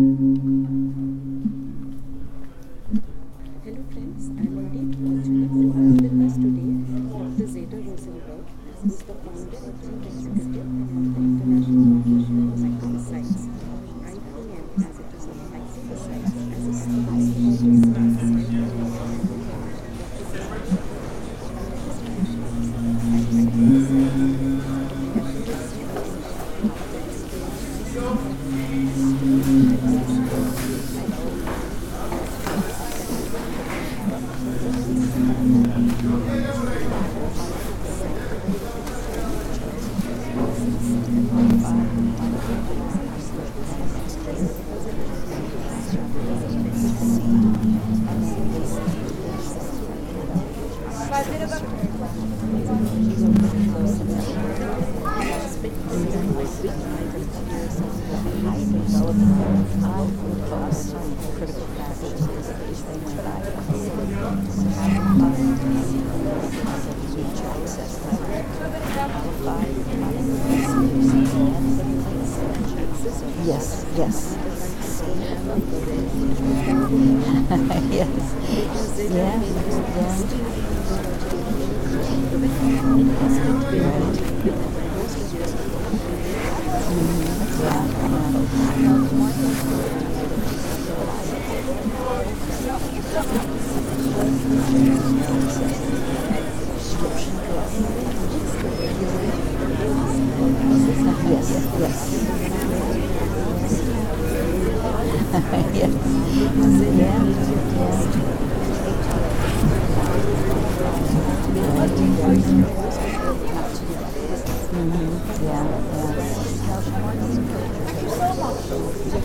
Hello friends, I am fortunate to have with us today Dr. Zeta Rosenberg, who is the founder and I Yes, yes. yes. Yeah, yeah. Yes, yes. yes. Yeah, yeah.